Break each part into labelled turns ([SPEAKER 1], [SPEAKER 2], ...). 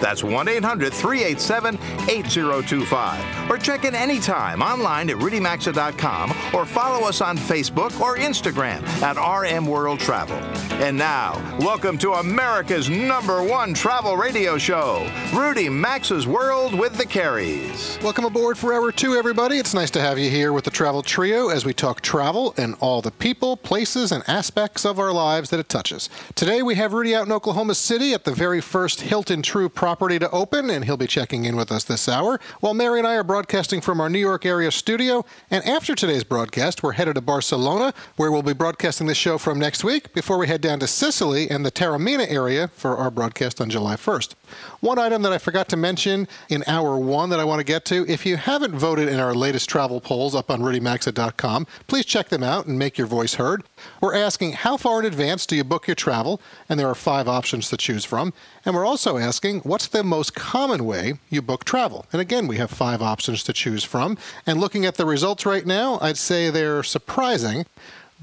[SPEAKER 1] That's 1 800 387 8025. Or check in anytime online at rudymaxa.com or follow us on Facebook or Instagram at RM World Travel. And now, welcome to America's number one travel radio show, Rudy Maxa's World with the Careys.
[SPEAKER 2] Welcome aboard for Hour 2, everybody. It's nice to have you here with the Travel Trio as we talk travel and all the people, places, and aspects of our lives that it touches. Today we have Rudy out in Oklahoma City at the very first Hilton Tru property to open, and he'll be checking in with us this hour, while Mary and I are broadcasting from our New York area studio. And after today's broadcast, we're headed to Barcelona, where we'll be broadcasting the show from next week before we head down to Sicily and the Taormina area for our broadcast on July 1st. One item that I forgot to mention in hour one that I want to get to if you haven't voted in our latest travel polls up on rudymaxa.com, please check them out and make your voice heard. We're asking how far in advance do you book your travel? And there are five options to choose from. And we're also asking what's the most common way you book travel? And again, we have five options to choose from. And looking at the results right now, I'd say they're surprising,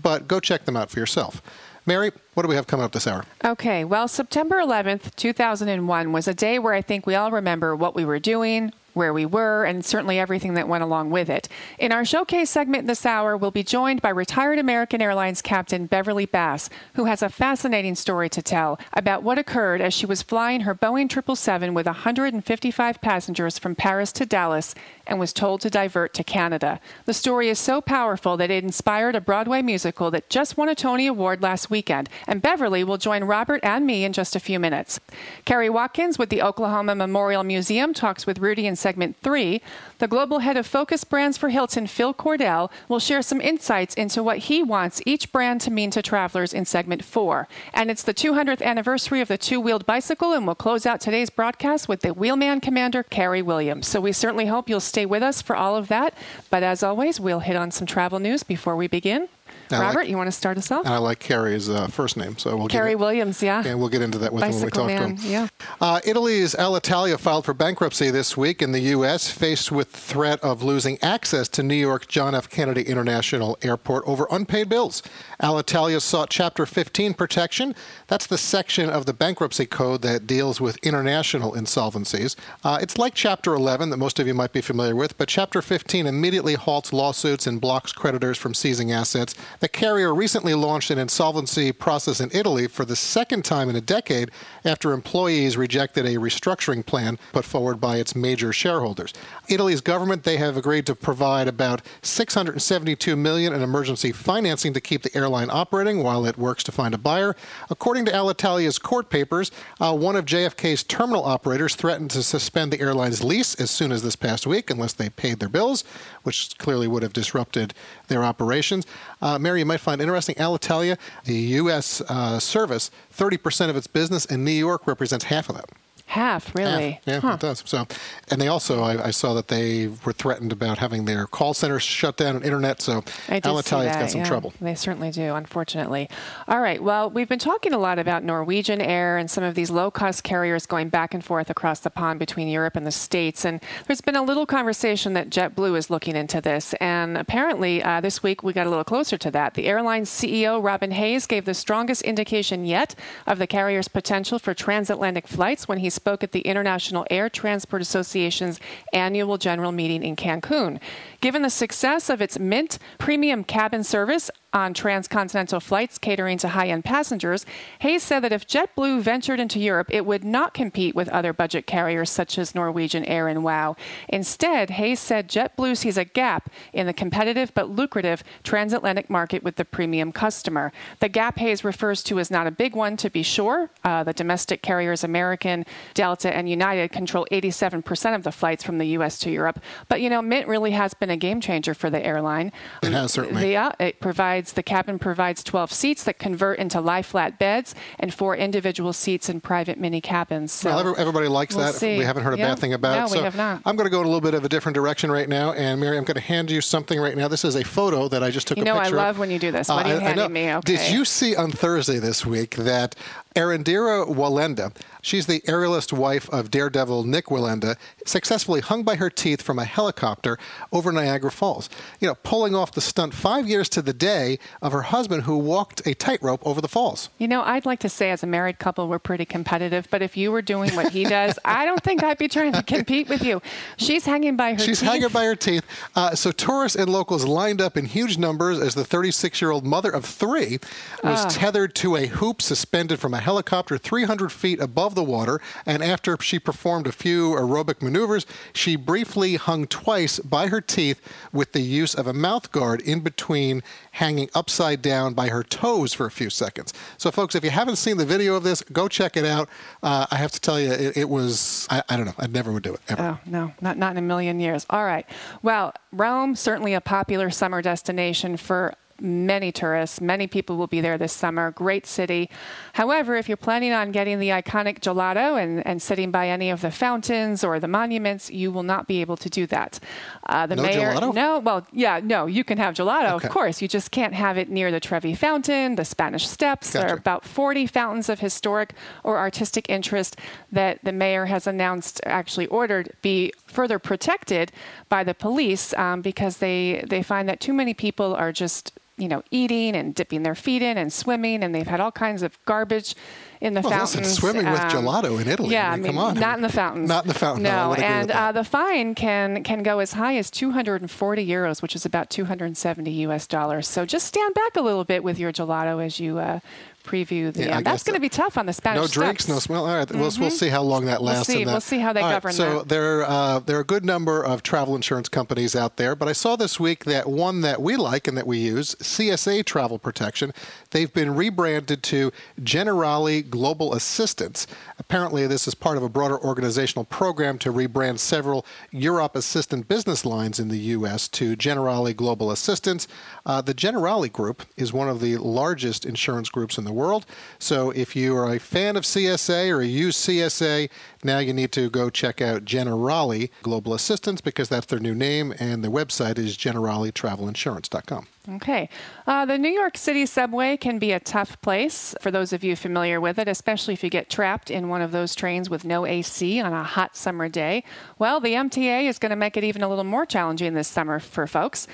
[SPEAKER 2] but go check them out for yourself. Mary, what do we have coming up this hour?
[SPEAKER 3] Okay, well, September 11th, 2001 was a day where I think we all remember what we were doing, where we were, and certainly everything that went along with it. In our showcase segment this hour, we'll be joined by retired American Airlines captain Beverly Bass, who has a fascinating story to tell about what occurred as she was flying her Boeing 777 with 155 passengers from Paris to Dallas and was told to divert to Canada. The story is so powerful that it inspired a Broadway musical that just won a Tony Award last weekend, and Beverly will join Robert and me in just a few minutes. Kari Watkins with the Oklahoma Memorial Museum talks with Rudy in segment three. The global head of Focus Brands for Hilton, Phil Cordell, will share some insights into what he wants each brand to mean to travelers in segment four. And it's the 200th anniversary of the two wheeled bicycle, and we'll close out today's broadcast with the Wheelman Commander, Carrie Williams. So we certainly hope you'll stay with us for all of that. But as always, we'll hit on some travel news before we begin.
[SPEAKER 2] I
[SPEAKER 3] Robert,
[SPEAKER 2] like-
[SPEAKER 3] you want to start us off?
[SPEAKER 2] And I like Carrie's uh, first name, so we'll get
[SPEAKER 3] Williams, yeah.
[SPEAKER 2] and we'll get into that with him when we talk
[SPEAKER 3] man,
[SPEAKER 2] to him.
[SPEAKER 3] yeah.
[SPEAKER 2] Uh, Italy's Alitalia filed for bankruptcy this week in the U.S., faced with the threat of losing access to New York John F. Kennedy International Airport over unpaid bills. Alitalia sought Chapter 15 protection. That's the section of the bankruptcy code that deals with international insolvencies. Uh, it's like Chapter 11 that most of you might be familiar with, but Chapter 15 immediately halts lawsuits and blocks creditors from seizing assets. The carrier recently launched an insolvency process in Italy for the second time in a decade after employees rejected a restructuring plan put forward by its major shareholders. Italy's government they have agreed to provide about 672 million in emergency financing to keep the airline operating while it works to find a buyer. According to Alitalia's court papers, uh, one of JFK's terminal operators threatened to suspend the airline's lease as soon as this past week unless they paid their bills, which clearly would have disrupted their operations. Uh, Mary, you might find interesting Alitalia, the U.S. Uh, service, 30% of its business in New York represents half of that.
[SPEAKER 3] Half, really?
[SPEAKER 2] Yeah,
[SPEAKER 3] Huh.
[SPEAKER 2] it does. So, and they also, I, I saw that they were threatened about having their call centers shut down and internet. So,
[SPEAKER 3] I did see
[SPEAKER 2] Alitalia's
[SPEAKER 3] that,
[SPEAKER 2] got some
[SPEAKER 3] yeah.
[SPEAKER 2] trouble.
[SPEAKER 3] They certainly do, unfortunately. All right. Well, we've been talking a lot about Norwegian Air and some of these low cost carriers going back and forth across the pond between Europe and the States. And there's been a little conversation that JetBlue is looking into this. And apparently, uh, this week we got a little closer to that. The airline's CEO, Robin Hayes, gave the strongest indication yet of the carrier's potential for transatlantic flights when he spoke at the International Air Transport Association's annual general meeting in Cancun. Given the success of its Mint premium cabin service, on transcontinental flights catering to high end passengers, Hayes said that if JetBlue ventured into Europe, it would not compete with other budget carriers such as Norwegian Air and WOW. Instead, Hayes said JetBlue sees a gap in the competitive but lucrative transatlantic market with the premium customer. The gap Hayes refers to is not a big one, to be sure. Uh, the domestic carriers American, Delta and United control 87% of the flights from the U.S. to Europe. But, you know, Mint really has been a game changer for the airline.
[SPEAKER 2] It has certainly.
[SPEAKER 3] Yeah, it provides, the cabin provides 12 seats that convert into lie flat beds and four individual seats in private mini cabins. So
[SPEAKER 2] well, everybody likes
[SPEAKER 3] we'll
[SPEAKER 2] that.
[SPEAKER 3] See.
[SPEAKER 2] We haven't heard a
[SPEAKER 3] yeah.
[SPEAKER 2] bad thing about
[SPEAKER 3] no,
[SPEAKER 2] it. So
[SPEAKER 3] we have not.
[SPEAKER 2] I'm going to go in a little bit of a different direction right now. And Mary, I'm going to hand you something right now. This is a photo that I just took
[SPEAKER 3] you
[SPEAKER 2] a
[SPEAKER 3] know, I love
[SPEAKER 2] of.
[SPEAKER 3] when you do this. What
[SPEAKER 2] Uh,
[SPEAKER 3] are you
[SPEAKER 2] I- I
[SPEAKER 3] handing
[SPEAKER 2] know.
[SPEAKER 3] me? Okay.
[SPEAKER 2] Did you see on Thursday this week that Erendira Wallenda, she's the aerialist wife of daredevil Nik Wallenda, successfully hung by her teeth from a helicopter over Niagara Falls. You know, pulling off the stunt five years to the day of her husband who walked a tightrope over the falls.
[SPEAKER 3] You know, I'd like to say as a married couple, we're pretty competitive, but if you were doing what he does, I don't think I'd be trying to compete with you. She's hanging by her teeth.
[SPEAKER 2] She's
[SPEAKER 3] teeth.
[SPEAKER 2] hanging by her teeth. Uh, so tourists and locals lined up in huge numbers as the 36-year-old mother of three was
[SPEAKER 3] Ah.
[SPEAKER 2] tethered to a hoop suspended from a helicopter 300 feet above the water. And after she performed a few aerobic maneuvers, she briefly hung twice by her teeth with the use of a mouth guard in between hanging upside down by her toes for a few seconds. So, folks, if you haven't seen the video of this, go check it out. Uh, I have to tell you, it, it was, I, I don't know, I never would do it, ever.
[SPEAKER 3] Oh, no, not, not in a million years. All right. Well, Rome, certainly a popular summer destination for many tourists. Many people will be there this summer. Great city. However, if you're planning on getting the iconic gelato and, and sitting by any of the fountains or the monuments, you will not be able to do that. Uh, the
[SPEAKER 2] No
[SPEAKER 3] mayor,
[SPEAKER 2] gelato?
[SPEAKER 3] no, well, yeah, no, you can have gelato,
[SPEAKER 2] Okay.
[SPEAKER 3] of course. You just can't have it near the Trevi Fountain, the Spanish Steps. There are about 40 fountains of historic or artistic interest that the mayor has announced, actually ordered, be further protected by the police um, because they, they find that too many people are just you know, eating and dipping their feet in and swimming, and they've had all kinds of garbage in the
[SPEAKER 2] Well, listen,
[SPEAKER 3] fountains.
[SPEAKER 2] swimming with
[SPEAKER 3] Um,
[SPEAKER 2] gelato in Italy.
[SPEAKER 3] Yeah,
[SPEAKER 2] I mean, come on.
[SPEAKER 3] Not in the fountains.
[SPEAKER 2] Not in the fountain. No,
[SPEAKER 3] No,
[SPEAKER 2] with
[SPEAKER 3] and uh, the fine can can go as high as 240 euros, which is about 270 U.S. dollars. So just stand back a little bit with your gelato as you uh, preview the.
[SPEAKER 2] Yeah,
[SPEAKER 3] um, that's going to be tough on the Spanish
[SPEAKER 2] No drinks,
[SPEAKER 3] Steps.
[SPEAKER 2] no smell. All right, we'll, we'll see how long that lasts. We'll see.
[SPEAKER 3] We'll see how they
[SPEAKER 2] All right,
[SPEAKER 3] govern
[SPEAKER 2] So
[SPEAKER 3] that.
[SPEAKER 2] there, uh, there are a good number of travel insurance companies out there, but I saw this week that one that we like and that we use, CSA Travel Protection, they've been rebranded to Generali Global Assistance. Apparently, this is part of a broader organizational program to rebrand several Europ Assistance business lines in the U.S. to Generali Global Assistance. Uh, the Generali Group is one of the largest insurance groups in the world. So if you are a fan of CSA or use CSA, now you need to go check out Generali Global Assistance because that's their new name, and the website is generalitravelinsurance.com.
[SPEAKER 3] Okay. Uh, the New York City subway can be a tough place for those of you familiar with it, especially if you get trapped in one of those trains with no AC on a hot summer day. Well, the MTA is going to make it even a little more challenging this summer for folks.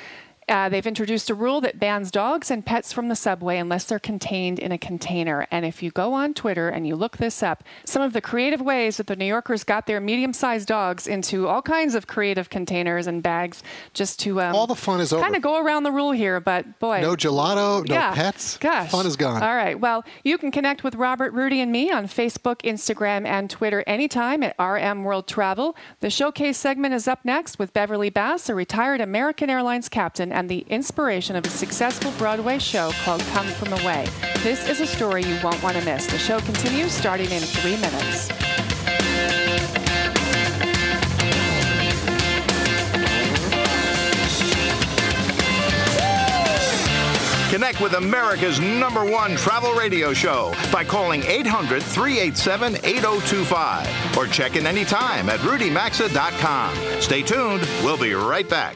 [SPEAKER 3] Uh, they've introduced a rule that bans dogs and pets from the subway unless they're contained in a container. And if you go on Twitter and you look this up, some of the creative ways that the New Yorkers got their medium sized dogs into all kinds of creative containers and bags just to. Um,
[SPEAKER 2] All the fun is over.
[SPEAKER 3] Kind of go around the rule here, but boy.
[SPEAKER 2] No gelato, no
[SPEAKER 3] yeah.
[SPEAKER 2] pets.
[SPEAKER 3] Gosh.
[SPEAKER 2] Fun is gone.
[SPEAKER 3] All right. Well, you can connect with Robert, Rudy, and me on Facebook, Instagram, and Twitter anytime at RM World Travel. The showcase segment is up next with Beverly Bass, a retired American Airlines captain and the inspiration of a successful Broadway show called Come From Away. This is a story you won't want to miss. The show continues starting in three minutes.
[SPEAKER 1] Connect with America's number one travel radio show by calling 800 387 8025 or check in anytime at rudymaxa.com. Stay tuned. We'll be right back.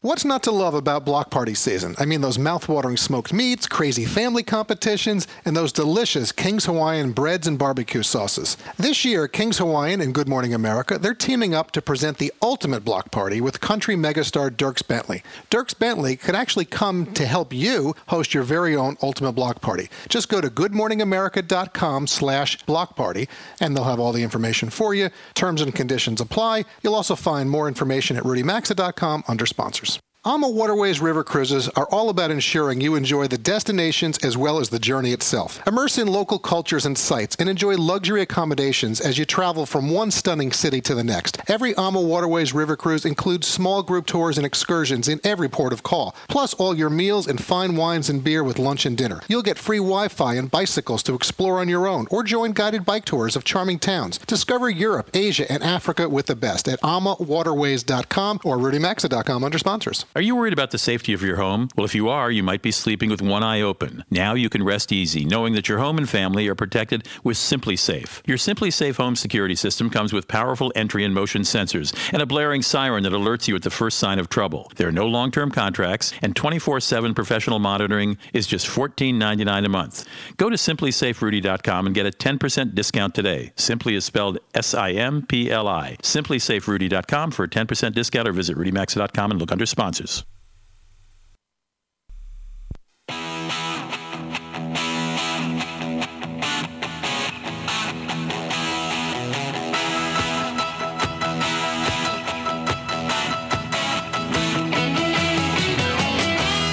[SPEAKER 2] What's not to love about block party season? I mean, those mouth-watering smoked meats, crazy family competitions, and those delicious King's Hawaiian breads and barbecue sauces. This year, King's Hawaiian and Good Morning America, they're teaming up to present the ultimate block party with country megastar Dierks Bentley. Dierks Bentley could actually come to help you host your very own ultimate block party. Just go to goodmorningamerica.com slash block party, and they'll have all the information for you. Terms and conditions apply. You'll also find more information at rudymaxa.com under sponsors. AMA Waterways River Cruises are all about ensuring you enjoy the destinations as well as the journey itself. Immerse in local cultures and sites and enjoy luxury accommodations as you travel from one stunning city to the next. Every AMA Waterways River Cruise includes small group tours and excursions in every port of call, plus all your meals and fine wines and beer with lunch and dinner. You'll get free Wi Fi and bicycles to explore on your own or join guided bike tours of charming towns. Discover Europe, Asia, and Africa with the best at amawaterways.com or rudymaxa.com under sponsors.
[SPEAKER 4] Are you worried about the safety of your home? Well, if you are, you might be sleeping with one eye open. Now you can rest easy knowing that your home and family are protected with SimpliSafe. Your SimpliSafe home security system comes with powerful entry and motion sensors and a blaring siren that alerts you at the first sign of trouble. There are no long term contracts, and 24 7 professional monitoring is just $14.99 a month. Go to simplisaferudy.com and get a 10% discount today. Simply is spelled S I M P L I. SimpliSaferudy.com for a 10% discount or visit rudymaxa.com and look under sponsors.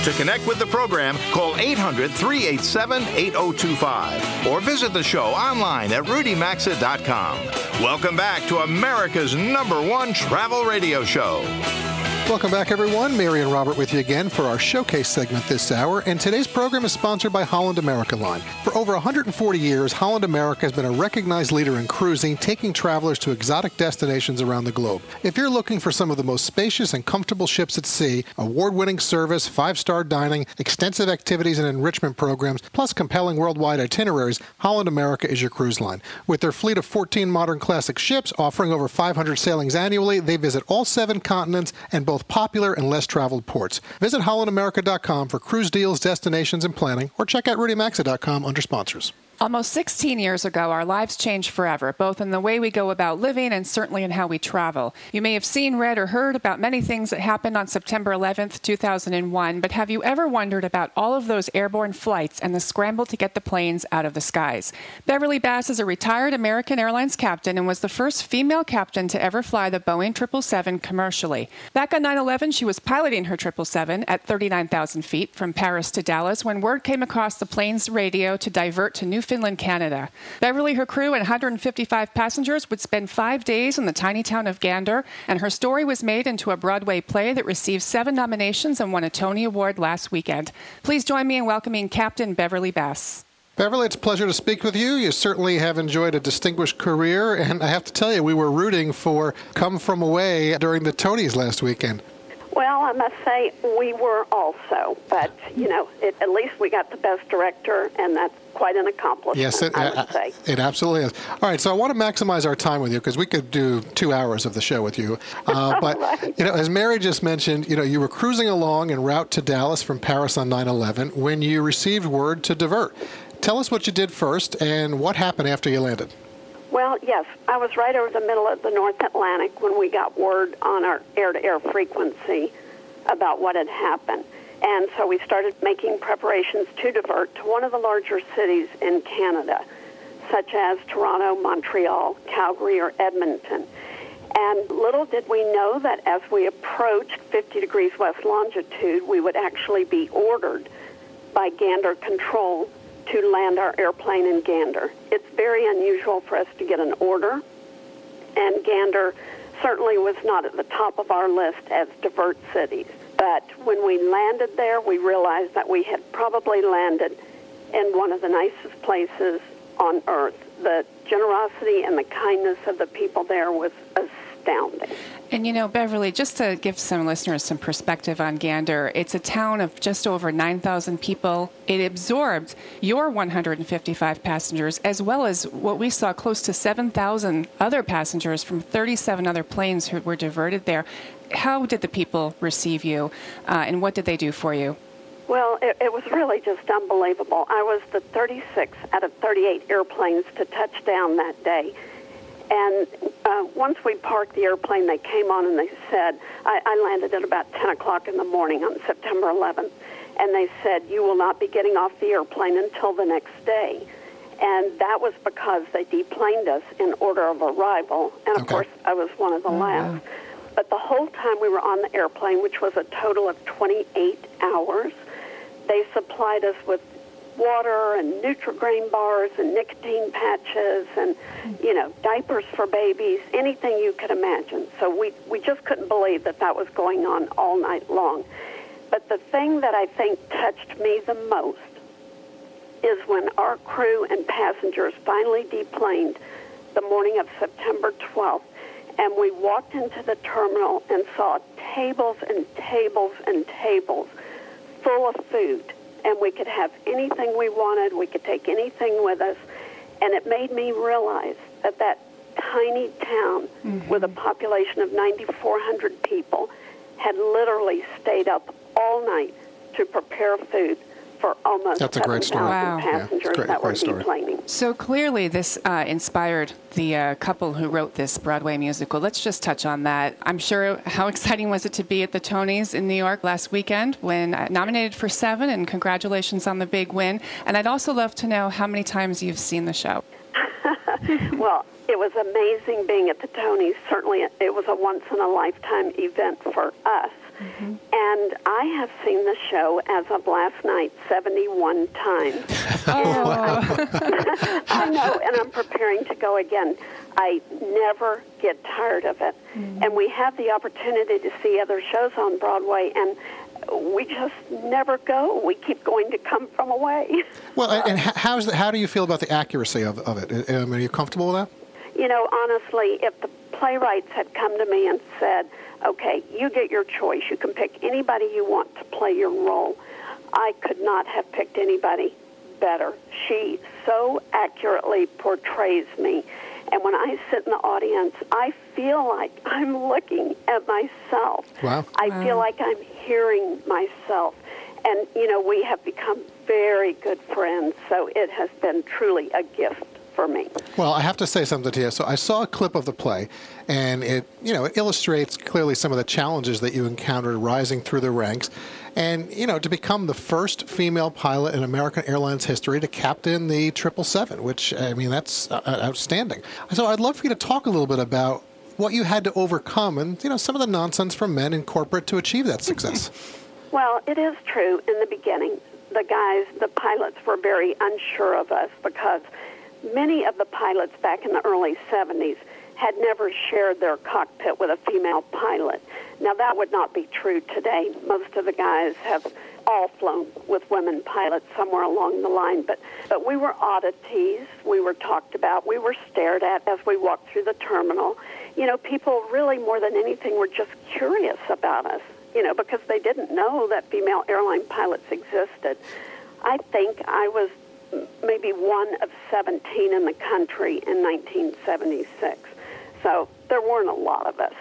[SPEAKER 1] To connect with the program, call 800 387 8025 or visit the show online at rudymaxa.com. Welcome back to America's number one travel radio show.
[SPEAKER 2] Welcome back, everyone. Mary and Robert with you again for our showcase segment this hour. And today's program is sponsored by Holland America Line. For over 140 years, Holland America has been a recognized leader in cruising, taking travelers to exotic destinations around the globe. If you're looking for some of the most spacious and comfortable ships at sea, award winning service, five star dining, extensive activities and enrichment programs, plus compelling worldwide itineraries, Holland America is your cruise line. With their fleet of 14 modern classic ships offering over 500 sailings annually, they visit all seven continents and both both popular and less traveled ports. Visit hollandamerica.com for cruise deals, destinations, and planning, or check out rudymaxa.com under sponsors.
[SPEAKER 3] Almost 16 years ago, our lives changed forever, both in the way we go about living and certainly in how we travel. You may have seen, read, or heard about many things that happened on September 11th, 2001, but have you ever wondered about all of those airborne flights and the scramble to get the planes out of the skies? Beverly Bass is a retired American Airlines captain and was the first female captain to ever fly the Boeing 777 commercially. Back on 9 11, she was piloting her 777 at 39,000 feet from Paris to Dallas when word came across the plane's radio to divert to New Newfoundland, Canada. Beverly, her crew, and 155 passengers would spend five days in the tiny town of Gander, and her story was made into a Broadway play that received seven nominations and won a Tony Award last weekend. Please join me in welcoming Captain Beverly Bass.
[SPEAKER 2] Beverly, it's a pleasure to speak with you. You certainly have enjoyed a distinguished career, and I have to tell you, we were rooting for Come From Away during the Tonys last weekend.
[SPEAKER 5] Well, I must say we were also, but you know, it, at least we got the best director, and that's quite an accomplishment.
[SPEAKER 2] Yes, it,
[SPEAKER 5] I would say.
[SPEAKER 2] it absolutely is. All right, so I want to maximize our time with you because we could do two hours of the show with you. Uh, but
[SPEAKER 5] right.
[SPEAKER 2] you know, as Mary just mentioned, you know, you were cruising along en route to Dallas from Paris on 9/11 when you received word to divert. Tell us what you did first and what happened after you landed.
[SPEAKER 5] Well, yes, I was right over the middle of the North Atlantic when we got word on our air-to-air frequency about what had happened. And so we started making preparations to divert to one of the larger cities in Canada, such as Toronto, Montreal, Calgary, or Edmonton. And little did we know that as we approached 50 degrees west longitude, we would actually be ordered by Gander Control to land our airplane in Gander. It's very unusual for us to get an order, and Gander certainly was not at the top of our list as divert cities. But when we landed there, we realized that we had probably landed in one of the nicest places on earth. The generosity and the kindness of the people there was astounding.
[SPEAKER 3] And you know, Beverly, just to give some listeners some perspective on Gander, it's a town of just over 9,000 people. It absorbed your 155 passengers, as well as what we saw close to 7,000 other passengers from 37 other planes who were diverted there. How did the people receive you, uh, and what did they do for you?
[SPEAKER 5] Well, it, it, was really just unbelievable. I was the 36th out of 38 airplanes to touch down that day. And uh, once we parked the airplane, they came on and they said, I, I landed at about 10 o'clock in the morning on September 11th, and they said, You will not be getting off the airplane until the next day. And that was because they deplaned us in order of arrival. And of okay. course, I was one of the oh, last. Wow. But the whole time we were on the airplane, which was a total of 28 hours, they supplied us with water and Nutrigrain bars and nicotine patches and you know diapers for babies, anything you could imagine. So we we just couldn't believe that that was going on all night long. But the thing that I think touched me the most is when our crew and passengers finally deplaned the morning of September 12th and we walked into the terminal and saw tables and tables and tables full of food and we could have anything we wanted. We could take anything with us. And it made me realize that that tiny town mm-hmm. with a population of 9,400 people had literally stayed up all night to prepare food for almost
[SPEAKER 2] That's a great story.
[SPEAKER 5] Wow. passengers yeah, great,
[SPEAKER 2] that
[SPEAKER 5] were deplaning.
[SPEAKER 3] So clearly, this uh, inspired the uh, couple who wrote this Broadway musical. Let's just touch on that. I'm sure how exciting was it to be at the Tonys in New York last weekend when uh, nominated for seven, and congratulations on the big win. And I'd also love to know how many times you've seen the show.
[SPEAKER 5] well, it was amazing being at the Tonys. Certainly, it was a once in a lifetime event for us. Mm-hmm. And I have seen the show as of last night 71 times.
[SPEAKER 3] oh.
[SPEAKER 5] I, I know, and I'm preparing to go again. I never get tired of it. Mm-hmm. And we have the opportunity to see other shows on Broadway, and we just never go. We keep going to come from away.
[SPEAKER 2] Well, and how's the, how do you feel about the accuracy of, of it? I mean, are you comfortable with that?
[SPEAKER 5] You know, honestly, if the playwrights had come to me and said, okay, you get your choice. You can pick anybody you want to play your role. I could not have picked anybody better. She so accurately portrays me. And when I sit in the audience, I feel like I'm looking at myself.
[SPEAKER 2] Wow.
[SPEAKER 5] I feel like I'm hearing myself. And, you know, we have become very good friends, so it has been truly a gift for me.
[SPEAKER 2] Well, I have to say something to you. So I saw a clip of the play, and it you know it illustrates clearly some of the challenges that you encountered rising through the ranks. And you know, to become the first female pilot in American Airlines history to captain the 777, which I mean, that's uh, uh, outstanding. So I'd love for you to talk a little bit about what you had to overcome and you know some of the nonsense from men in corporate to achieve that success.
[SPEAKER 5] well, it is true. In the beginning, the guys, the pilots, were very unsure of us because many of the pilots back in the early 70s had never shared their cockpit with a female pilot. Now, that would not be true today. Most of the guys have all flown with women pilots somewhere along the line, but, but we were oddities. We were talked about. We were stared at as we walked through the terminal. You know, people really, more than anything, were just curious about us, you know, because they didn't know that female airline pilots existed. I think I was maybe one of 17 in the country in 1976. So there weren't a lot of us.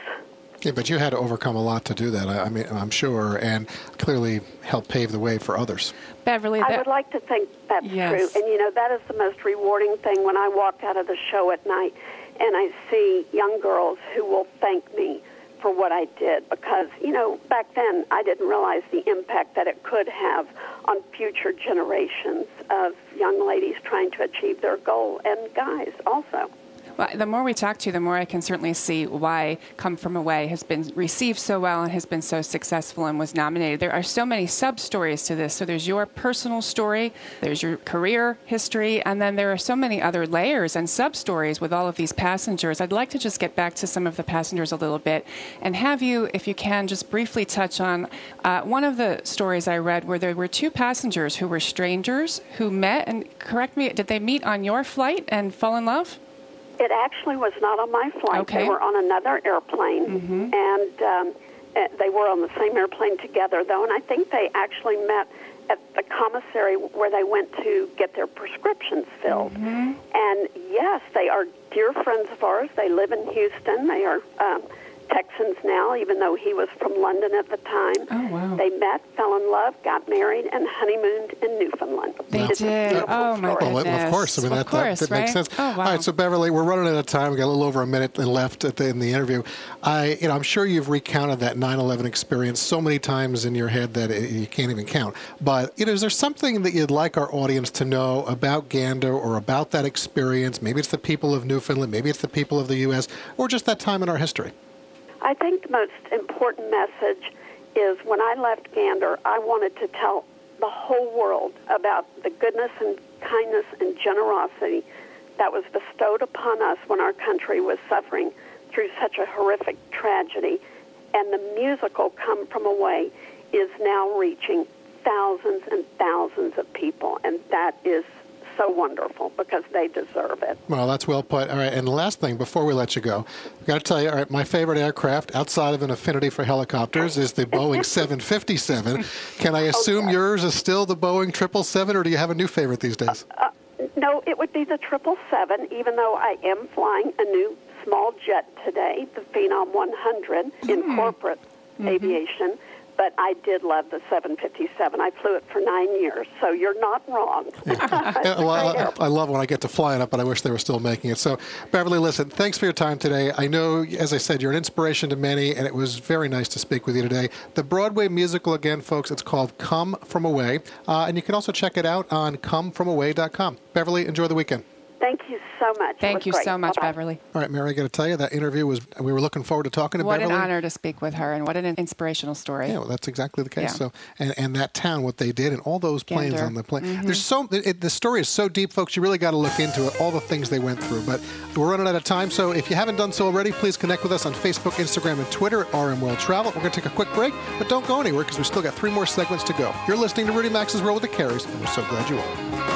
[SPEAKER 2] Yeah, but you had to overcome a lot to do that. I, I mean, I'm sure, and clearly help pave the way for others.
[SPEAKER 3] Beverly, that...
[SPEAKER 5] I would like to think that's
[SPEAKER 3] yes.
[SPEAKER 5] true. And you know, that is the most rewarding thing when I walk out of the show at night and I see young girls who will thank me for what I did because, you know, back then I didn't realize the impact that it could have on future generations of young ladies trying to achieve their goal and guys also.
[SPEAKER 3] Well, the more we talk to you, the more I can certainly see why Come From Away has been received so well and has been so successful and was nominated. There are so many sub stories to this. So there's your personal story, there's your career history, and then there are so many other layers and sub stories with all of these passengers. I'd like to just get back to some of the passengers a little bit and have you, if you can, just briefly touch on uh, one of the stories I read where there were two passengers who were strangers who met, and correct me, did they meet on your flight and fall in love?
[SPEAKER 5] It actually was not on my flight.
[SPEAKER 3] Okay.
[SPEAKER 5] They were on another airplane,
[SPEAKER 3] mm-hmm.
[SPEAKER 5] and um, eh, they were on the same airplane together, though. And I think they actually met at the commissary where they went to get their prescriptions filled.
[SPEAKER 3] Mm-hmm.
[SPEAKER 5] And yes, they are dear friends of ours. They live in Houston. They are um, Texans now, even though he was from London at the time.
[SPEAKER 3] Oh, wow.
[SPEAKER 5] They met, fell in love, got married, and honeymooned in Newfoundland.
[SPEAKER 3] They
[SPEAKER 5] It's
[SPEAKER 3] did.
[SPEAKER 5] beautiful
[SPEAKER 3] Oh, my
[SPEAKER 5] story.
[SPEAKER 2] Well, of course. I mean,
[SPEAKER 3] Of
[SPEAKER 2] that,
[SPEAKER 3] course,
[SPEAKER 2] that, that makes
[SPEAKER 3] right?
[SPEAKER 2] sense.
[SPEAKER 3] Oh, wow.
[SPEAKER 2] All right, so Beverly, we're running out of time. We got a little over a minute left at the, in the interview. I, you know, I'm sure you've recounted that 9/11 experience so many times in your head that it, you can't even count. But you know, is there something that you'd like our audience to know about Gander or about that experience? Maybe it's the people of Newfoundland, maybe it's the people of the U.S., or just that time in our history.
[SPEAKER 5] I think the most important message is when I left Gander, I wanted to tell the whole world about the goodness and kindness and generosity that was bestowed upon us when our country was suffering through such a horrific tragedy. And the musical Come From Away is now reaching thousands and thousands of people, and that is so wonderful because they deserve it.
[SPEAKER 2] Well, that's well put. All right, and the last thing before we let you go, I've got to tell you, all right, my favorite aircraft outside of an affinity for helicopters is the Boeing 757. Can I oh, assume yours is still the Boeing 777, or do you have a new favorite these days?
[SPEAKER 5] Uh, uh no, it would be the 777, even though I am flying a new small jet today, the Phenom 100 in hmm. corporate mm-hmm. aviation. But I did love the 757. I flew it for nine years, so you're not wrong.
[SPEAKER 2] Yeah, well, I. I love when I get to fly in it, but I wish they were still making it. So, Beverly, listen, thanks for your time today. I know, as I said, you're an inspiration to many, and it was very nice to speak with you today. The Broadway musical, again, folks, it's called Come From Away, uh, and you can also check it out on comefromaway.com. Beverly, enjoy the weekend.
[SPEAKER 5] Thank you so much.
[SPEAKER 3] Thank you
[SPEAKER 5] great.
[SPEAKER 3] so much,
[SPEAKER 5] Bye-bye.
[SPEAKER 3] Beverly.
[SPEAKER 2] All right, Mary, I got to tell you, that interview was, we were looking forward to talking to
[SPEAKER 3] What
[SPEAKER 2] Beverly.
[SPEAKER 3] an honor to speak with her, and what an inspirational story.
[SPEAKER 2] Yeah, well, that's exactly the case.
[SPEAKER 3] Yeah.
[SPEAKER 2] So, and, and that town, what they did, and all those planes
[SPEAKER 3] Gander.
[SPEAKER 2] on the plane. Mm-hmm. There's so it, the story is so deep, folks. You really got to look into it. All the things they went through. But we're running out of time. So if you haven't done so already, please connect with us on Facebook, Instagram, and Twitter at RM World Travel. We're going to take a quick break, but don't go anywhere because we still got three more segments to go. You're listening to Rudy Maxa's World with the Careys, and we're so glad you are.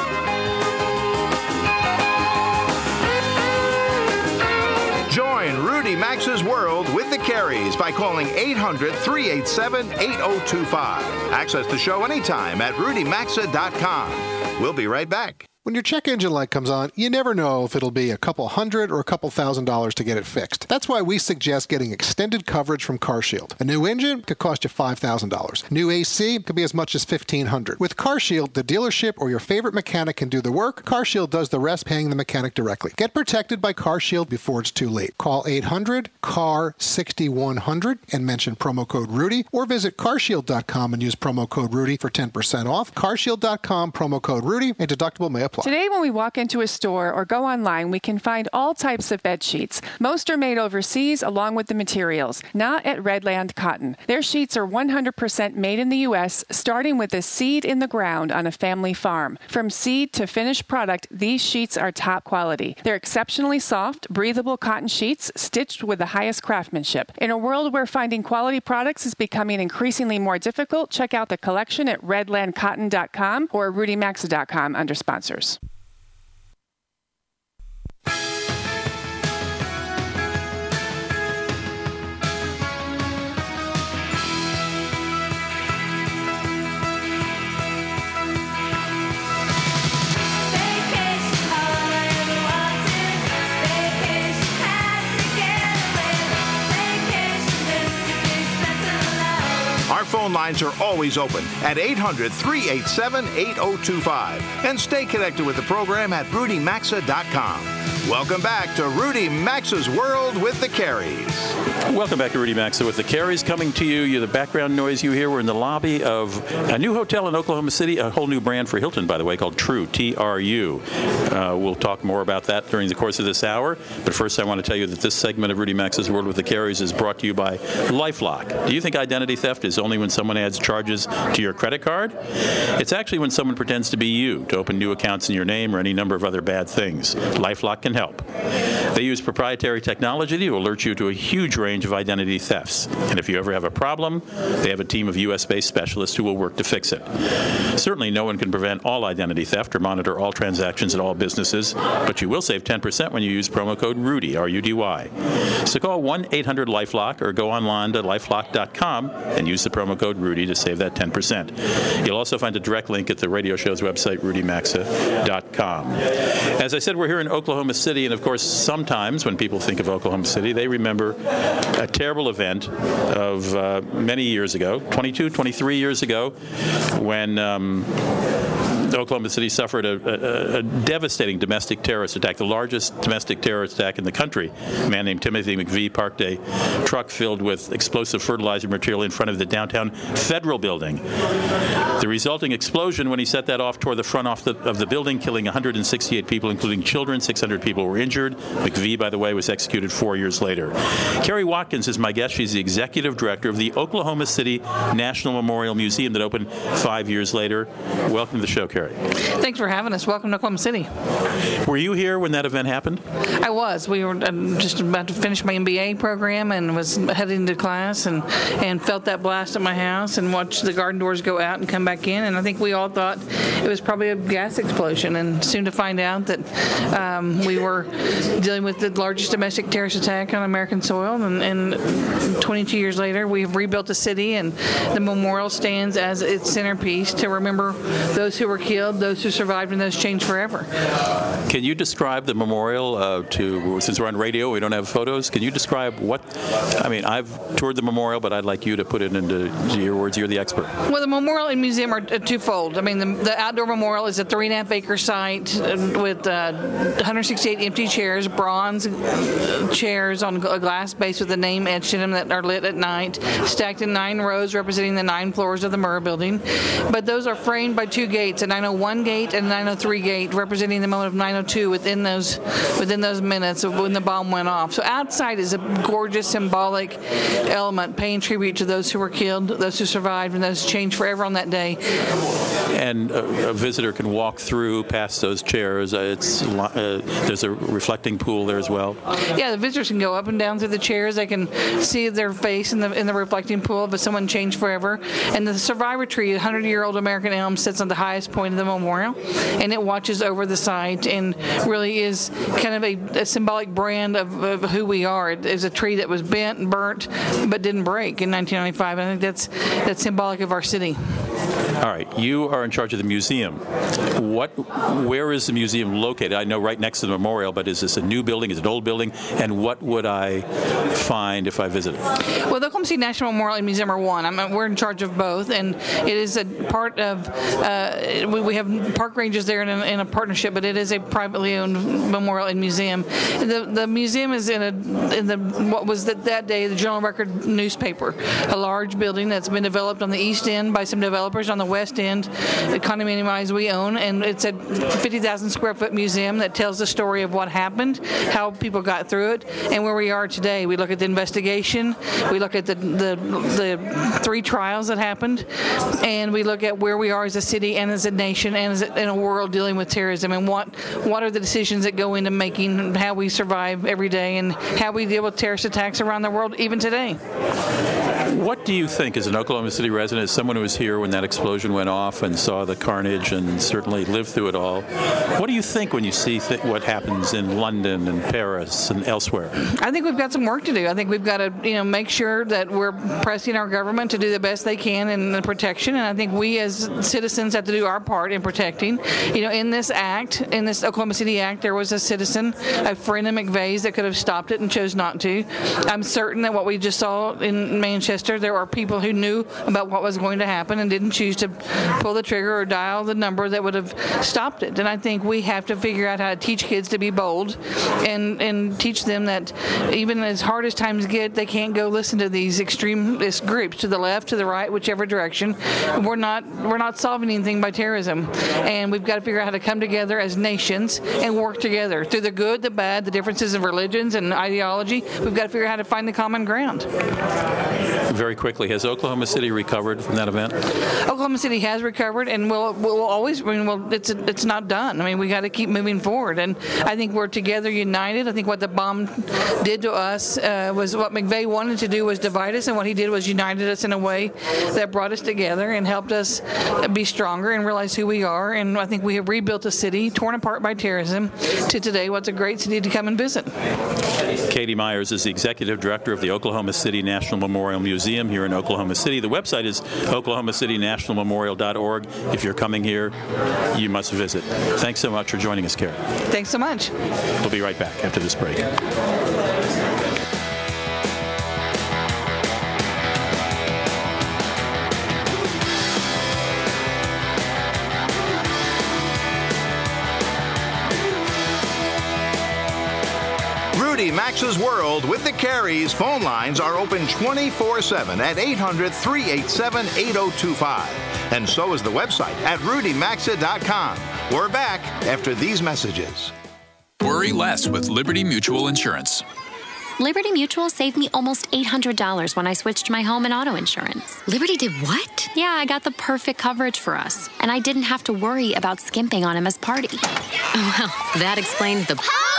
[SPEAKER 1] Join Rudy Maxa's World with the Careys by calling 800 387 8025. Access the show anytime at rudymaxa.com. We'll be right back.
[SPEAKER 2] When your check engine light comes on, you never know if it'll be a couple hundred or a couple thousand dollars to get it fixed. That's why we suggest getting extended coverage from CarShield. A new engine could cost you $5,000. New AC could be as much as $1,500. With CarShield, the dealership or your favorite mechanic can do the work. CarShield does the rest, paying the mechanic directly. Get protected by CarShield before it's too late. Call 800-CAR-6100 and mention promo code Rudy or visit carshield.com and use promo code Rudy for 10% off. carshield.com, promo code Rudy, and deductible may apply.
[SPEAKER 3] Today, when we walk into a store or go online, we can find all types of bed sheets. Most are made overseas along with the materials, not at Redland Cotton. Their sheets are 100% made in the U.S., starting with a seed in the ground on a family farm. From seed to finished product, these sheets are top quality. They're exceptionally soft, breathable cotton sheets stitched with the highest craftsmanship. In a world where finding quality products is becoming increasingly more difficult, check out the collection at redlandcotton.com or rudymaxa.com under sponsors.
[SPEAKER 6] Vacation,
[SPEAKER 1] lines are always open at 800 387 8025. And stay connected with the program at rudymaxa.com. Welcome back to Rudy Maxa's World with the Careys.
[SPEAKER 4] Welcome back to Rudy Maxa with the Careys coming to you. you're the background noise you hear. We're in the lobby of a new hotel in Oklahoma City, a whole new brand for Hilton, by the way, called True T R U. Uh, we'll talk more about that during the course of this hour. But first, I want to tell you that this segment of Rudy Maxa's World with the Careys is brought to you by LifeLock. Do you think identity theft is only when someone adds charges to your credit card? It's actually when someone pretends to be you to open new accounts in your name or any number of other bad things. LifeLock can help. They use proprietary technology to alert you to a huge range of identity thefts. And if you ever have a problem, they have a team of US based specialists who will work to fix it. Certainly, no one can prevent all identity theft or monitor all transactions at all businesses, but you will save 10% when you use promo code RUDY, R U D Y. So call 1 800 Lifelock or go online to lifelock.com and use the promo code RUDY to save that 10%. You'll also find a direct link at the radio show's website, rudymaxa.com. As I said, we're here in Oklahoma City, and of course, sometimes when people think of Oklahoma City, they remember a terrible event of uh, many years ago, 22, 23 years ago, when. Um, Oklahoma City suffered a, a, a, devastating domestic terrorist attack, the largest domestic terrorist attack in the country. A man named Timothy McVeigh parked a truck filled with explosive fertilizer material in front of the downtown Federal Building. The resulting explosion, when he set that off, tore the front off the, of the building, killing 168 people, including children. 600 people were injured. McVeigh, by the way, was executed four years later. Kari Watkins is my guest. She's the executive director of the Oklahoma City National Memorial Museum that opened five years later. Welcome to the show,
[SPEAKER 7] Thanks for having us. Welcome to Oklahoma City.
[SPEAKER 4] Were you here when that event happened?
[SPEAKER 7] I was. We were uh, just about to finish my MBA program and was heading to class and, and felt that blast at my house and watched the garden doors go out and come back in. And I think we all thought it was probably a gas explosion. And soon to find out that um, we were dealing with the largest domestic terrorist attack on American soil. And, and 22 years later, we've rebuilt the city and the memorial stands as its centerpiece to remember those who were killed, those who survived, and those changed forever.
[SPEAKER 4] Can you describe the memorial uh, to, since we're on radio, we don't have photos, can you describe what, I mean, I've toured the memorial, but I'd like you to put it into your words. You're the expert.
[SPEAKER 7] Well, the memorial and museum are uh, twofold. I mean, the, the outdoor memorial is a three and a half acre site uh, with uh, 168 empty chairs, bronze uh, chairs on a glass base with a name etched in them that are lit at night, stacked in nine rows representing the nine floors of the Murrah building. But those are framed by two gates, a 901 gate and 903 gate, representing the moment of 902 within those within those minutes of when the bomb went off. So outside is a gorgeous symbolic element, paying tribute to those who were killed, those who survived, and those changed forever on that day.
[SPEAKER 4] And a, a visitor can walk through past those chairs. Uh, it's uh, there's a reflecting pool there as well.
[SPEAKER 7] Yeah, the visitors can go up and down through the chairs. They can see their face in the in the reflecting pool of someone changed forever. And the survivor tree, a hundred-year-old American elm, sits on the highest point of the memorial, and it watches over the site and really is kind of a, a symbolic brand of, of who we are. It is a tree that was bent and burnt, but didn't break in 1995. I think that's that's symbolic of our city.
[SPEAKER 4] All right, you are in charge of the museum. What, where is the museum located? I know right next to the memorial, but is this a new building? Is it an old building? And what would I find if I visited?
[SPEAKER 7] Well, the Oklahoma City National Memorial and Museum are one. I mean, we're in charge of both, and it is a part of. Uh, we, we have park rangers there in a, in a partnership, but it is a privately owned memorial and museum. The the museum is in a in the what was that that day the Journal Record newspaper, a large building that's been developed on the east end by some developers on the west end, the condominium we own, and it's a 50,000 square foot museum that tells the story of what happened, how people got through it, and where we are today. We look at the investigation, we look at the the, the three trials that happened, and we look at where we are as a city and as a nation and as a, in a world dealing with terrorism, and what what are the decisions that go into making how we survive every day and how we deal with terrorist attacks around the world even today.
[SPEAKER 4] What do you think, as an Oklahoma City resident, as someone who was here when that explosion went off and saw the carnage and certainly lived through it all, what do you think when you see th- what happens in London and Paris and elsewhere?
[SPEAKER 7] I think we've got some work to do. I think we've got to, you know, make sure that we're pressing our government to do the best they can in the protection, and I think we as citizens have to do our part in protecting. You know, in this act, in this Oklahoma City Act, there was a citizen, a friend of McVeigh's, that could have stopped it and chose not to. I'm certain that what we just saw in Manchester, there are people who knew about what was going to happen and didn't choose to pull the trigger or dial the number that would have stopped it. And I think we have to figure out how to teach kids to be bold and and teach them that even as hard as times get, they can't go listen to these extremist groups to the left, to the right, whichever direction. We're not we're not solving anything by terrorism, and we've got to figure out how to come together as nations and work together through the good, the bad, the differences of religions and ideology. We've got to figure out how to find the common ground.
[SPEAKER 4] Very quickly, has Oklahoma City recovered from that event?
[SPEAKER 7] Oklahoma City has recovered, and we'll we'll always. I mean, well, it's it's not done. I mean, we got to keep moving forward, and I think we're together, united. I think what the bomb did to us uh, was what McVeigh wanted to do was divide us, and what he did was united us in a way that brought us together and helped us be stronger and realize who we are. And I think we have rebuilt a city torn apart by terrorism to today what's a great city to come and visit.
[SPEAKER 4] Katie Myers is the executive director of the Oklahoma City National Memorial Museum. Museum here in Oklahoma City. The website is oklahomacity.nationalmemorial.org. If you're coming here, you must visit. Thanks so much for joining us, Karen.
[SPEAKER 7] Thanks so much.
[SPEAKER 4] We'll be right back after this break.
[SPEAKER 1] Rudy Maxa's World with the Careys phone lines are open 24 7 at 800 387 8025. And so is the website at rudymaxa.com. We're back after these messages.
[SPEAKER 8] Worry less with Liberty Mutual Insurance.
[SPEAKER 9] Liberty Mutual saved me almost $800 when I switched my home and auto insurance.
[SPEAKER 10] Liberty did what?
[SPEAKER 9] Yeah, I got the perfect coverage for us, and I didn't have to worry about skimping on Emma's party.
[SPEAKER 10] Oh, well, that explains the.
[SPEAKER 6] Howdy!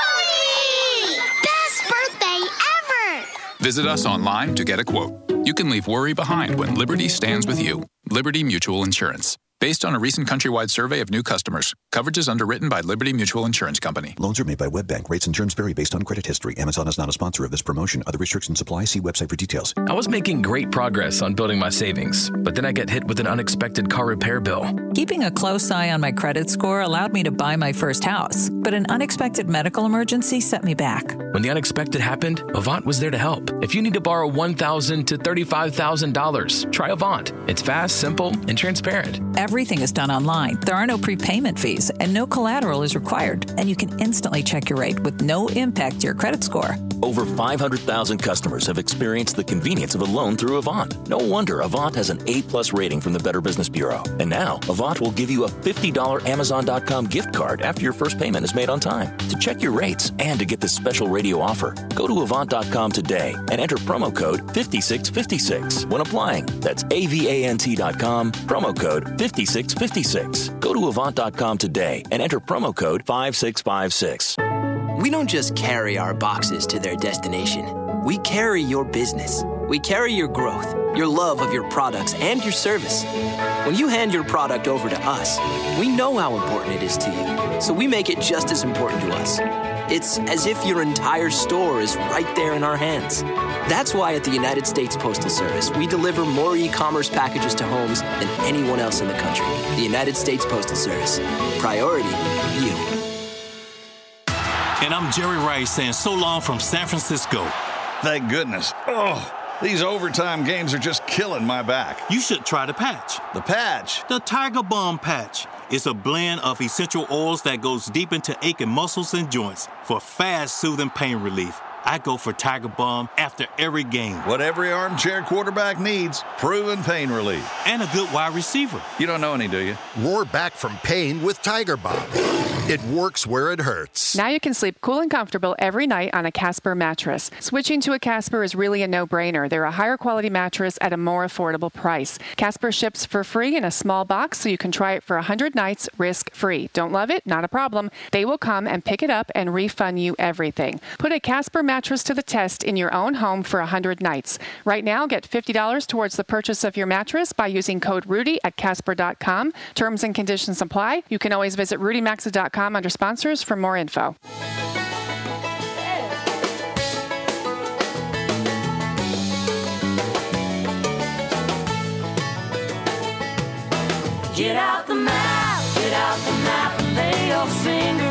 [SPEAKER 6] Best birthday ever!
[SPEAKER 8] Visit us online to get a quote. You can leave worry behind when Liberty stands with you. Liberty Mutual Insurance. Based on a recent countrywide survey of new customers, coverage is underwritten by Liberty Mutual Insurance Company.
[SPEAKER 11] Loans are made by WebBank. Rates and terms vary based on credit history. Amazon is not a sponsor of this promotion. Other restrictions apply. See website for details.
[SPEAKER 12] I was making great progress on building my savings, but then I get hit with an unexpected car repair bill.
[SPEAKER 13] Keeping a close eye on my credit score allowed me to buy my first house, but an unexpected medical emergency set me back.
[SPEAKER 12] When the unexpected happened, Avant was there to help. If you need to borrow 1,000 to $35,000, try Avant. It's fast, simple, and transparent.
[SPEAKER 13] Everything is done online. There are no prepayment fees, and no collateral is required. And you can instantly check your rate with no impact to your credit score.
[SPEAKER 14] Over 500,000 customers have experienced the convenience of a loan through Avant. No wonder Avant has an A-plus rating from the Better Business Bureau. And now, Avant will give you a $50 Amazon.com gift card after your first payment is made on time. To check your rates and to get this special radio offer, go to Avant.com today and enter promo code 5656 when applying. That's AVANT.com, promo code 5656. Go to Avant.com today and enter promo code 5656.
[SPEAKER 15] We don't just carry our boxes to their destination. We carry your business. We carry your growth, your love of your products, and your service. When you hand your product over to us, we know how important it is to you, so we make it just as important to us. It's as if your entire store is right there in our hands. That's why at the United States Postal Service, we deliver more e commerce packages to homes than anyone else in the country. The United States Postal Service. Priority, you.
[SPEAKER 16] And I'm Jerry Rice saying so long from San Francisco.
[SPEAKER 17] Thank goodness. Oh, these overtime games are just killing my back.
[SPEAKER 16] You should try the patch.
[SPEAKER 17] The patch?
[SPEAKER 16] The Tiger Balm patch. It's a blend of essential oils that goes deep into aching muscles and joints for fast, soothing pain relief. I go for Tiger Balm after every game.
[SPEAKER 17] What every armchair quarterback needs proven pain relief.
[SPEAKER 16] And a good wide receiver.
[SPEAKER 17] You don't know any, do you?
[SPEAKER 18] Roar back from pain with Tiger Balm. It works where it hurts.
[SPEAKER 3] Now you can sleep cool and comfortable every night on a Casper mattress. Switching to a Casper is really a no brainer. They're a higher quality mattress at a more affordable price. Casper ships for free in a small box so you can try it for 100 nights risk free. Don't love it? Not a problem. They will come and pick it up and refund you everything. Put a Casper mattress to the test in your own home for 100 nights. Right now, get $50 towards the purchase of your mattress by using code RUDY at Casper.com. Terms and conditions apply. You can always visit RudyMaxa.com under sponsors for more info.
[SPEAKER 6] Get out the map, get out the map, and lay your finger.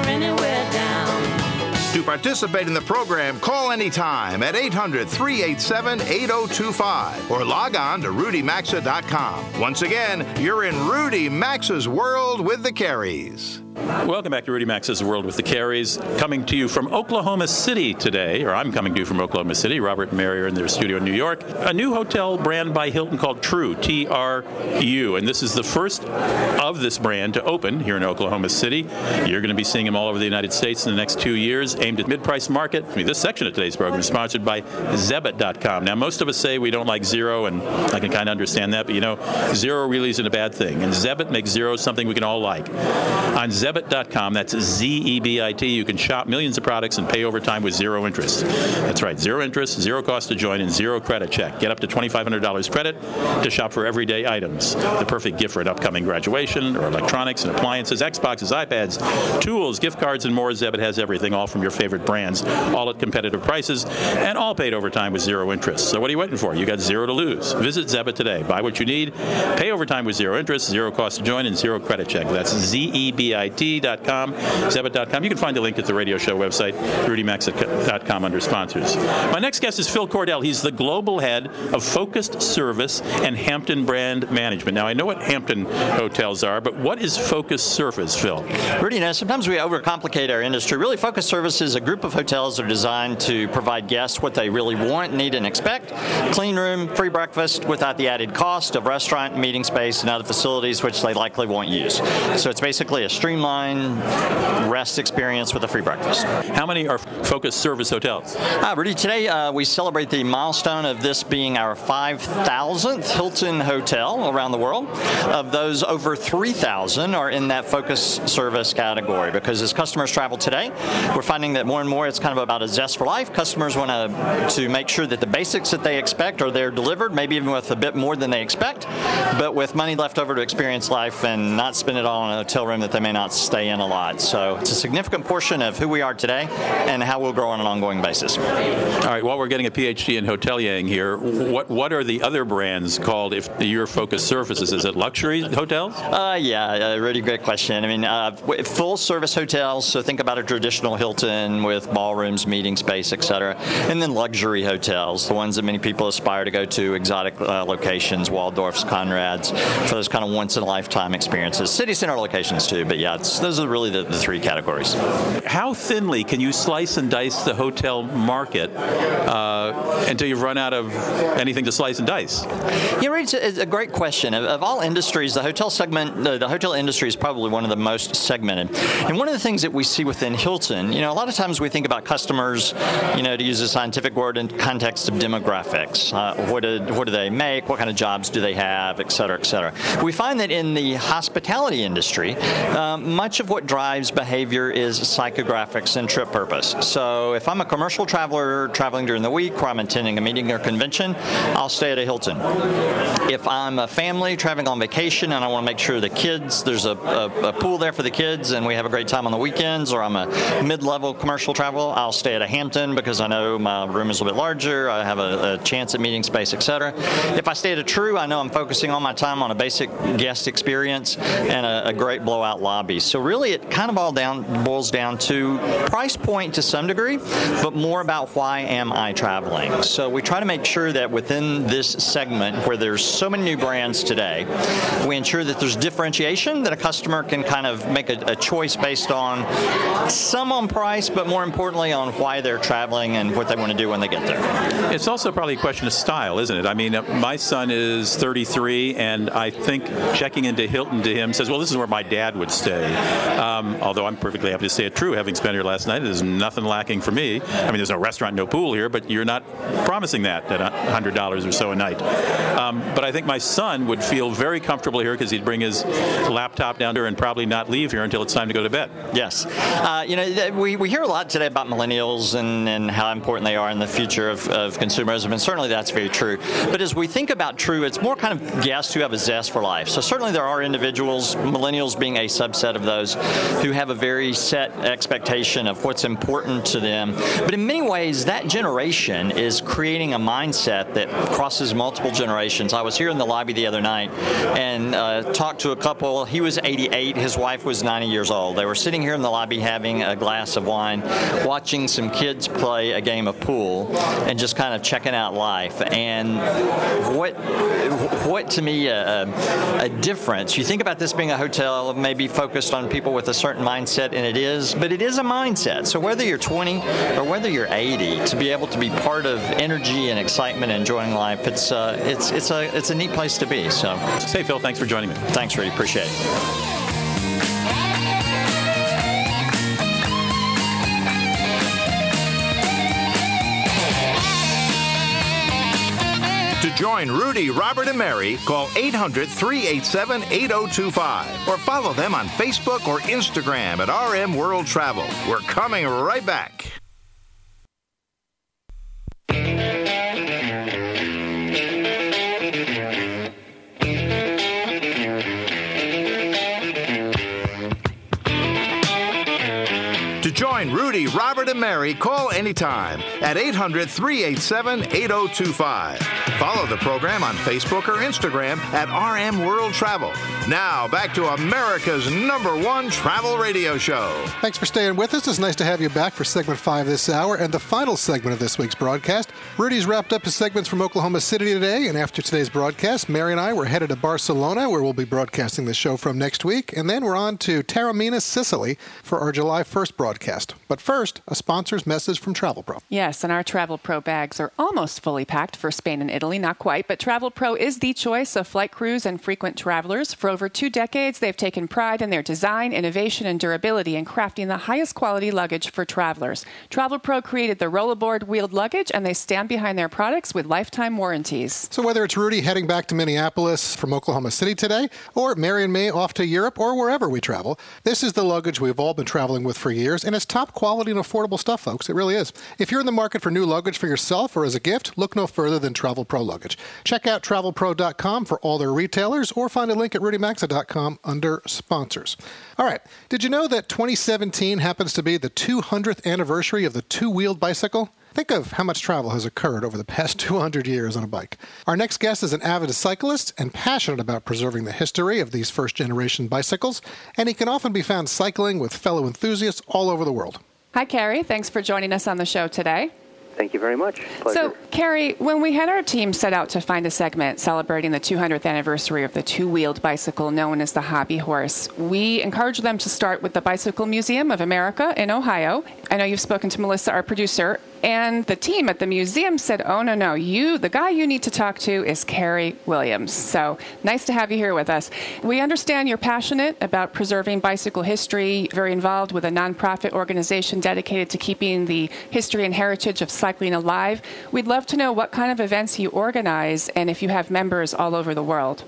[SPEAKER 1] To participate in the program, call anytime at 800 387 8025 or log on to rudymaxa.com. Once again, you're in Rudy Maxa's world with the Careys.
[SPEAKER 4] Welcome back to Rudy Maxa's World with the Careys. Coming to you from Oklahoma City today, or I'm coming to you from Oklahoma City. Robert are in their studio in New York. A new hotel brand by Hilton called Tru, T R U. And this is the first of this brand to open here in Oklahoma City. You're going to be seeing them all over the United States in the next two years, aimed at mid price market. I mean, this section of today's program is sponsored by Zebit.com. Now, most of us say we don't like zero, and I can kind of understand that, but you know, zero really isn't a bad thing. And Zebit makes zero something we can all like. On Zebit, Zebit.com. That's Z E B I T. You can shop millions of products and pay over time with zero interest. That's right, zero interest, zero cost to join, and zero credit check. Get up to $2,500 credit to shop for everyday items. The perfect gift for an upcoming graduation or electronics and appliances, Xboxes, iPads, tools, gift cards, and more. Zebit has everything, all from your favorite brands, all at competitive prices, and all paid over time with zero interest. So what are you waiting for? You got zero to lose. Visit Zebit today. Buy what you need, pay over time with zero interest, zero cost to join, and zero credit check. That's E Z-E-B-I-T.com, Zebit.com. You can find the link at the radio show website, RudyMaxa.com under sponsors. My next guest is Phil Cordell. He's the global head of Focused Service and Hampton Brand Management. Now, I know what Hampton hotels are, but what is Focused Service, Phil?
[SPEAKER 19] Rudy, know, sometimes we overcomplicate our industry. Really, focused Service is a group of hotels that are designed to provide guests what they really want, need, and expect. Clean room, free breakfast without the added cost of restaurant, meeting space, and other facilities which they likely won't use. So it's basically a streamlined rest experience with a free breakfast.
[SPEAKER 4] How many are Focused Service hotels?
[SPEAKER 19] Uh, Rudy, today uh, we celebrate the milestone of this being our 5,000th Hilton hotel around the world. Of those, over 3,000 are in that focus service category because as customers travel today, we're finding that more and more it's kind of about a zest for life. Customers want to to make sure that the basics that they expect are there delivered, maybe even with a bit more than they expect, but with money left over to experience life and not spend it all in a hotel room that they may not stay in a lot. So it's a significant portion of who we are today and how we'll grow on an ongoing basis.
[SPEAKER 4] All right, while we're getting a PhD in hoteliering here, what what are the other brands called if your focus surfaces? Is it luxury hotels?
[SPEAKER 19] Uh, yeah, a really great question. I mean, uh, full service hotels, so think about a traditional Hilton with ballrooms, meeting space, et cetera. And then luxury hotels, the ones that many people aspire to go to, exotic uh, locations, Waldorfs, Conrads, for those kind of once in a lifetime experiences. City center locations too, but yeah, those are really the, the three categories.
[SPEAKER 4] How thinly can you slice and dice the hotel market uh, until you've run out of anything to slice and dice?
[SPEAKER 19] Yeah, right. It's a, it's a great question. Of, of all industries, the hotel segment, the, the hotel industry is probably one of the most segmented. And one of the things that we see within Hilton, you know, a lot of times we think about customers, you know, to use a scientific word in context of demographics. Uh, what, do, what do they make? What kind of jobs do they have? Et cetera, et cetera. We find that in the hospitality industry, um, much of what drives behavior is psychographics and trip purpose. So if I'm a commercial traveler traveling during the week where I'm attending a meeting or convention, I'll stay at a Hilton. If I'm a family traveling on vacation and I want to make sure the kids, there's a, a, a pool there for the kids and we have a great time on the weekends, or I'm a mid level commercial traveler, I'll stay at a Hampton because I know my room is a little bit larger, I have a, a chance at meeting space, etc. If I stay at a Tru, I know I'm focusing all my time on a basic guest experience and a, a great blowout lobby. So really, it kind of all down boils down to price point to some degree, but more about why am I traveling. So we try to make sure that within this segment where there's so many new brands today, we ensure that there's differentiation that a customer can kind of make a, a choice based on some on price, but more importantly on why they're traveling and what they want to do when they get there.
[SPEAKER 4] It's also probably a question of style, isn't it? I mean, uh, my son is 33, and I think checking into Hilton to him says, well, this is where my dad would stay. Um, although I'm perfectly happy to say at Tru, having spent here last night. There's nothing lacking for me. I mean, there's no restaurant, no pool here, but you're not promising that at $100 or so a night. Um, but I think my son would feel very comfortable here because he'd bring his laptop down here and probably not leave here until it's time to go to bed.
[SPEAKER 19] Yes. Uh, you know, we, we hear a lot today about millennials and, and how important they are in the future of, of consumerism, and certainly that's very true. But as we think about Tru, it's more kind of guests who have a zest for life. So certainly there are individuals, millennials being a subset of those, who have a very set expectation of what's important to them. But in many ways, that generation is creating a mindset that crosses multiple generations. I was here in the lobby the other night and uh, talked to a couple. He was 88, his wife was 90 years old. They were sitting here in the lobby having a glass of wine, watching some kids play a game of pool, and just kind of checking out life. And what, what to me, a, a difference. You think about this being a hotel, maybe focused on people with a certain mindset, and it is, but it is a mindset. So whether you're 20 or whether you're 80, to be able to be part of energy and excitement and enjoying life, it's uh, it's it's a it's a neat place to be. So,
[SPEAKER 4] hey Phil, thanks for joining me.
[SPEAKER 19] Thanks, Rudy. Appreciate it.
[SPEAKER 1] Join Rudy, Robert, and Mary, call 800 387 8025 or follow them on Facebook or Instagram at RM World Travel. We're coming right back. Join Rudy, Robert, and Mary, call anytime at 800 387 8025. Follow the program on Facebook or Instagram at RM World Travel. Now, back to America's number one travel radio show.
[SPEAKER 2] Thanks for staying with us. It's nice to have you back for segment five this hour and the final segment of this week's broadcast. Rudy's wrapped up his segments from Oklahoma City today, and after today's broadcast, Mary and I were headed to Barcelona, where we'll be broadcasting the show from next week, and then we're on to Taormina, Sicily, for our July 1st broadcast. But first, a sponsor's message from Travel Pro.
[SPEAKER 3] Yes, and our Travel Pro bags are almost fully packed for Spain and Italy, not quite, but Travel Pro is the choice of flight crews and frequent travelers. For over two decades, they've taken pride in their design, innovation, and durability in crafting the highest quality luggage for travelers. Travel Pro created the rollerboard wheeled luggage, and they stand behind their products with lifetime warranties.
[SPEAKER 2] So whether it's Rudy heading back to Minneapolis from Oklahoma City today, or Mary and me off to Europe, or wherever we travel, this is the luggage we've all been traveling with for years, and it's top quality and affordable stuff, folks. It really is. If you're in the market for new luggage for yourself or as a gift, look no further than Travel Pro luggage. Check out travelpro.com for all their retailers, or find a link at rudymaxa.com under sponsors. All right. Did you know that 2017 happens to be the 200th anniversary of the two-wheeled bicycle? Think of how much travel has occurred over the past 200 years on a bike. Our next guest is an avid cyclist and passionate about preserving the history of these first generation bicycles, and he can often be found cycling with fellow enthusiasts all over the world.
[SPEAKER 3] Hi, Carrie. Thanks for joining us on the show today.
[SPEAKER 20] Thank you very much. Pleasure.
[SPEAKER 3] So, Carrie, when we had our team set out to find a segment celebrating the 200th anniversary of the two wheeled bicycle known as the Hobby Horse, we encouraged them to start with the Bicycle Museum of America in Ohio. I know you've spoken to Melissa, our producer, and the team at the museum said, Oh, no, no, you, the guy you need to talk to is Carrie Williams. So, nice to have you here with us. We understand you're passionate about preserving bicycle history, very involved with a nonprofit organization dedicated to keeping the history and heritage of cycling alive. We'd love to know what kind of events you organize and if you have members all over the world.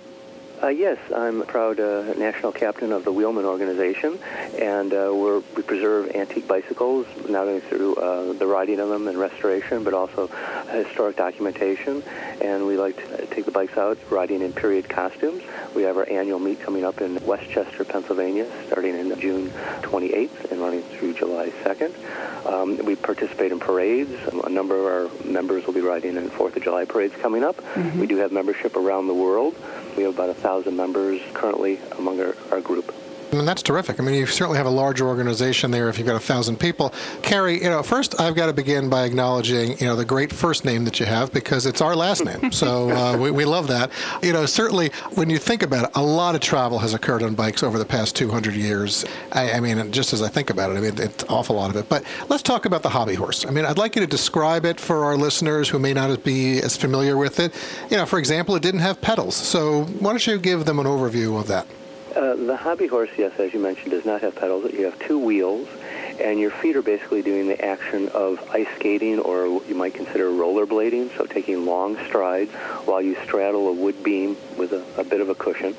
[SPEAKER 20] Uh, yes, I'm a proud uh, national captain of the Wheelmen organization, and uh, we're, we preserve antique bicycles, not only through uh, the riding of them and restoration, but also historic documentation. And we like to take the bikes out riding in period costumes. We have our annual meet coming up in West Chester, Pennsylvania, starting in June 28th and running through July 2nd. Um, we participate in parades. A number of our members will be riding in Fourth of July parades coming up. We do have membership around the world. We have about a thousand members currently among our, our group.
[SPEAKER 2] And that's terrific. I mean, you certainly have a large organization there if you've got a thousand people. Carrie, you know, first I've got to begin by acknowledging, you know, the great first name that you have because it's our last name. So uh, we, we love that. You know, certainly when you think about it, a lot of travel has occurred on bikes over the past 200 years. I, I mean, just as I think about it, I mean, it's an awful lot of it. But let's talk about the hobby horse. I mean, I'd like you to describe it for our listeners who may not be as familiar with it. You know, for example, it didn't have pedals. So why don't you give them an overview of that?
[SPEAKER 20] Uh, the hobby horse, yes, as you mentioned, does not have pedals. You have two wheels, and your feet are basically doing the action of ice skating, or you might consider rollerblading, so taking long strides while you straddle a wood beam with a, a bit of a cushion.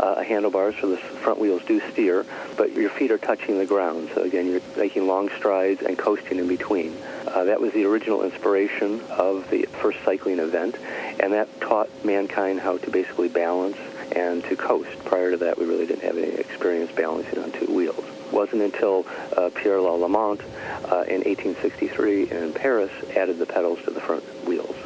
[SPEAKER 20] Uh, handlebars for the front wheels do steer, but your feet are touching the ground. So again, you're making long strides and coasting in between. Uh, that was the original inspiration of the first cycling event, and that taught mankind how to basically balance and to coast. Prior to that, we really didn't have any experience balancing on two wheels. It wasn't until uh, Pierre Lallemant uh, in 1863 in Paris added the pedals to the front wheels.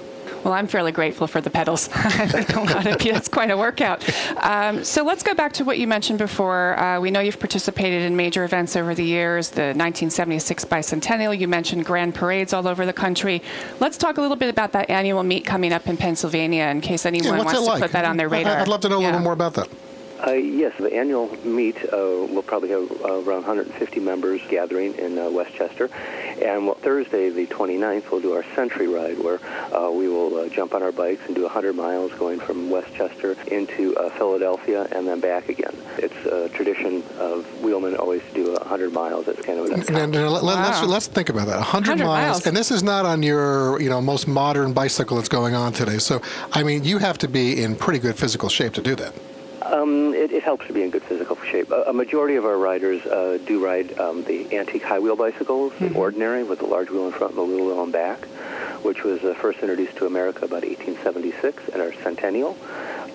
[SPEAKER 3] Well, I'm fairly grateful for the pedals. That's quite a workout. Um, so let's go back to what you mentioned before. Uh, we know you've participated in major events over the years, the 1976 bicentennial. You mentioned grand parades all over the country. Let's talk a little bit about that annual meet coming up in Pennsylvania in case anyone
[SPEAKER 2] Yeah,
[SPEAKER 3] wants to
[SPEAKER 2] like?
[SPEAKER 3] put that on their radar.
[SPEAKER 2] I'd love to know a
[SPEAKER 3] Yeah.
[SPEAKER 2] little more about that.
[SPEAKER 20] Uh, yes, the annual meet uh, will probably have uh, around 150 members gathering in uh, West Chester. And well, Thursday, the 29th, we'll do our Century Ride, where uh, we will uh, jump on our bikes and do 100 miles going from West Chester into uh, Philadelphia and then back again. It's a tradition of wheelmen always to do 100 miles. It's kind of an
[SPEAKER 2] And, and let, us let's think about that. 100,
[SPEAKER 20] 100
[SPEAKER 2] miles,
[SPEAKER 20] miles.
[SPEAKER 2] and this is not on your you know most modern bicycle that's going on today. So I mean, you have to be in pretty good physical shape to do that.
[SPEAKER 20] Um, it, it helps to be in good physical shape. A, a majority of our riders uh, do ride um, the antique high wheel bicycles, the ordinary with the large wheel in front and the little wheel in back, which was uh, first introduced to America about 1876 in our centennial.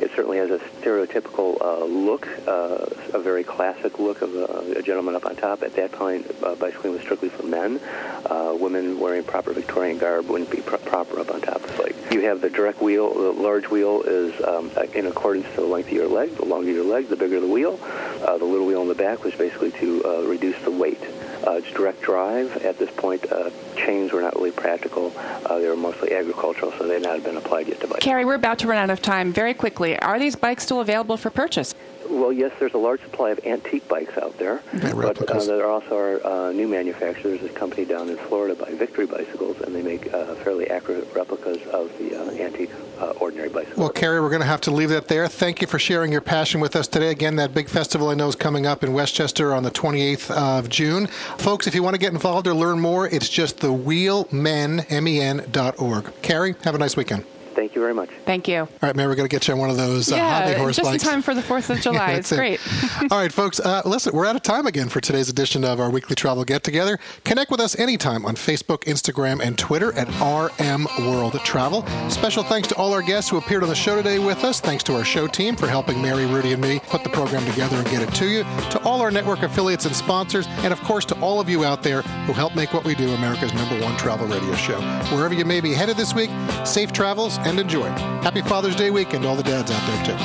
[SPEAKER 20] It certainly has a stereotypical uh, look, uh, a very classic look of a, a gentleman up on top. At that point, uh, bicycling was strictly for men. Uh, women wearing proper Victorian garb wouldn't be pro- proper up on top of the bike. You have the direct wheel. The large wheel is um, in accordance to the length of your leg. The longer your leg, the bigger the wheel. Uh, the little wheel in the back was basically to uh, reduce the weight. Uh, it's direct drive. At this point, uh, chains were not really practical. Uh, they were mostly agricultural, so they had not been applied yet to bikes.
[SPEAKER 3] Carrie, we're about to run out of time. Very quickly, are these bikes still available for purchase?
[SPEAKER 20] Well, yes, there's a large supply of antique bikes out there, but uh, there are also are uh, new manufacturers. There's a company down in Florida by Victory Bicycles, and they make uh, fairly accurate replicas of the uh, antique uh, ordinary bicycles.
[SPEAKER 2] Well, Carrie, we're going to have to leave that there. Thank you for sharing your passion with us today. Again, that big festival I know is coming up in West Chester on the 28th of June. Folks, if you want to get involved or learn more, it's just the wheelmen, M-E-N dot org. Carrie, have a nice weekend.
[SPEAKER 20] Thank you very much.
[SPEAKER 3] Thank you.
[SPEAKER 2] All right, Mary, we're going to get you on one of those uh, hobby
[SPEAKER 3] yeah,
[SPEAKER 2] horse
[SPEAKER 3] just
[SPEAKER 2] bikes.
[SPEAKER 3] in time for the 4th of July.
[SPEAKER 2] Yeah,
[SPEAKER 3] it's
[SPEAKER 2] that's
[SPEAKER 3] great.
[SPEAKER 2] All right, folks, uh, listen, we're out of time again for today's edition of our weekly travel get together. Connect with us anytime on Facebook, Instagram, and Twitter at RM World Travel. Special thanks to all our guests who appeared on the show today with us. Thanks to our show team for helping Mary, Rudy, and me put the program together and get it to you. To all our network affiliates and sponsors, and of course to all of you out there who help make what we do America's number one travel radio show. Wherever you may be headed this week, safe travels and enjoy. Happy Father's Day weekend to all the dads out there, too.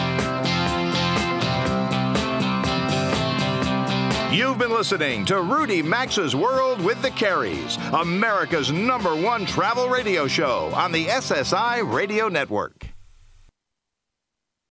[SPEAKER 1] You've been listening to Rudy Maxa's World with the Careys, America's number one travel radio show on the SSI Radio Network.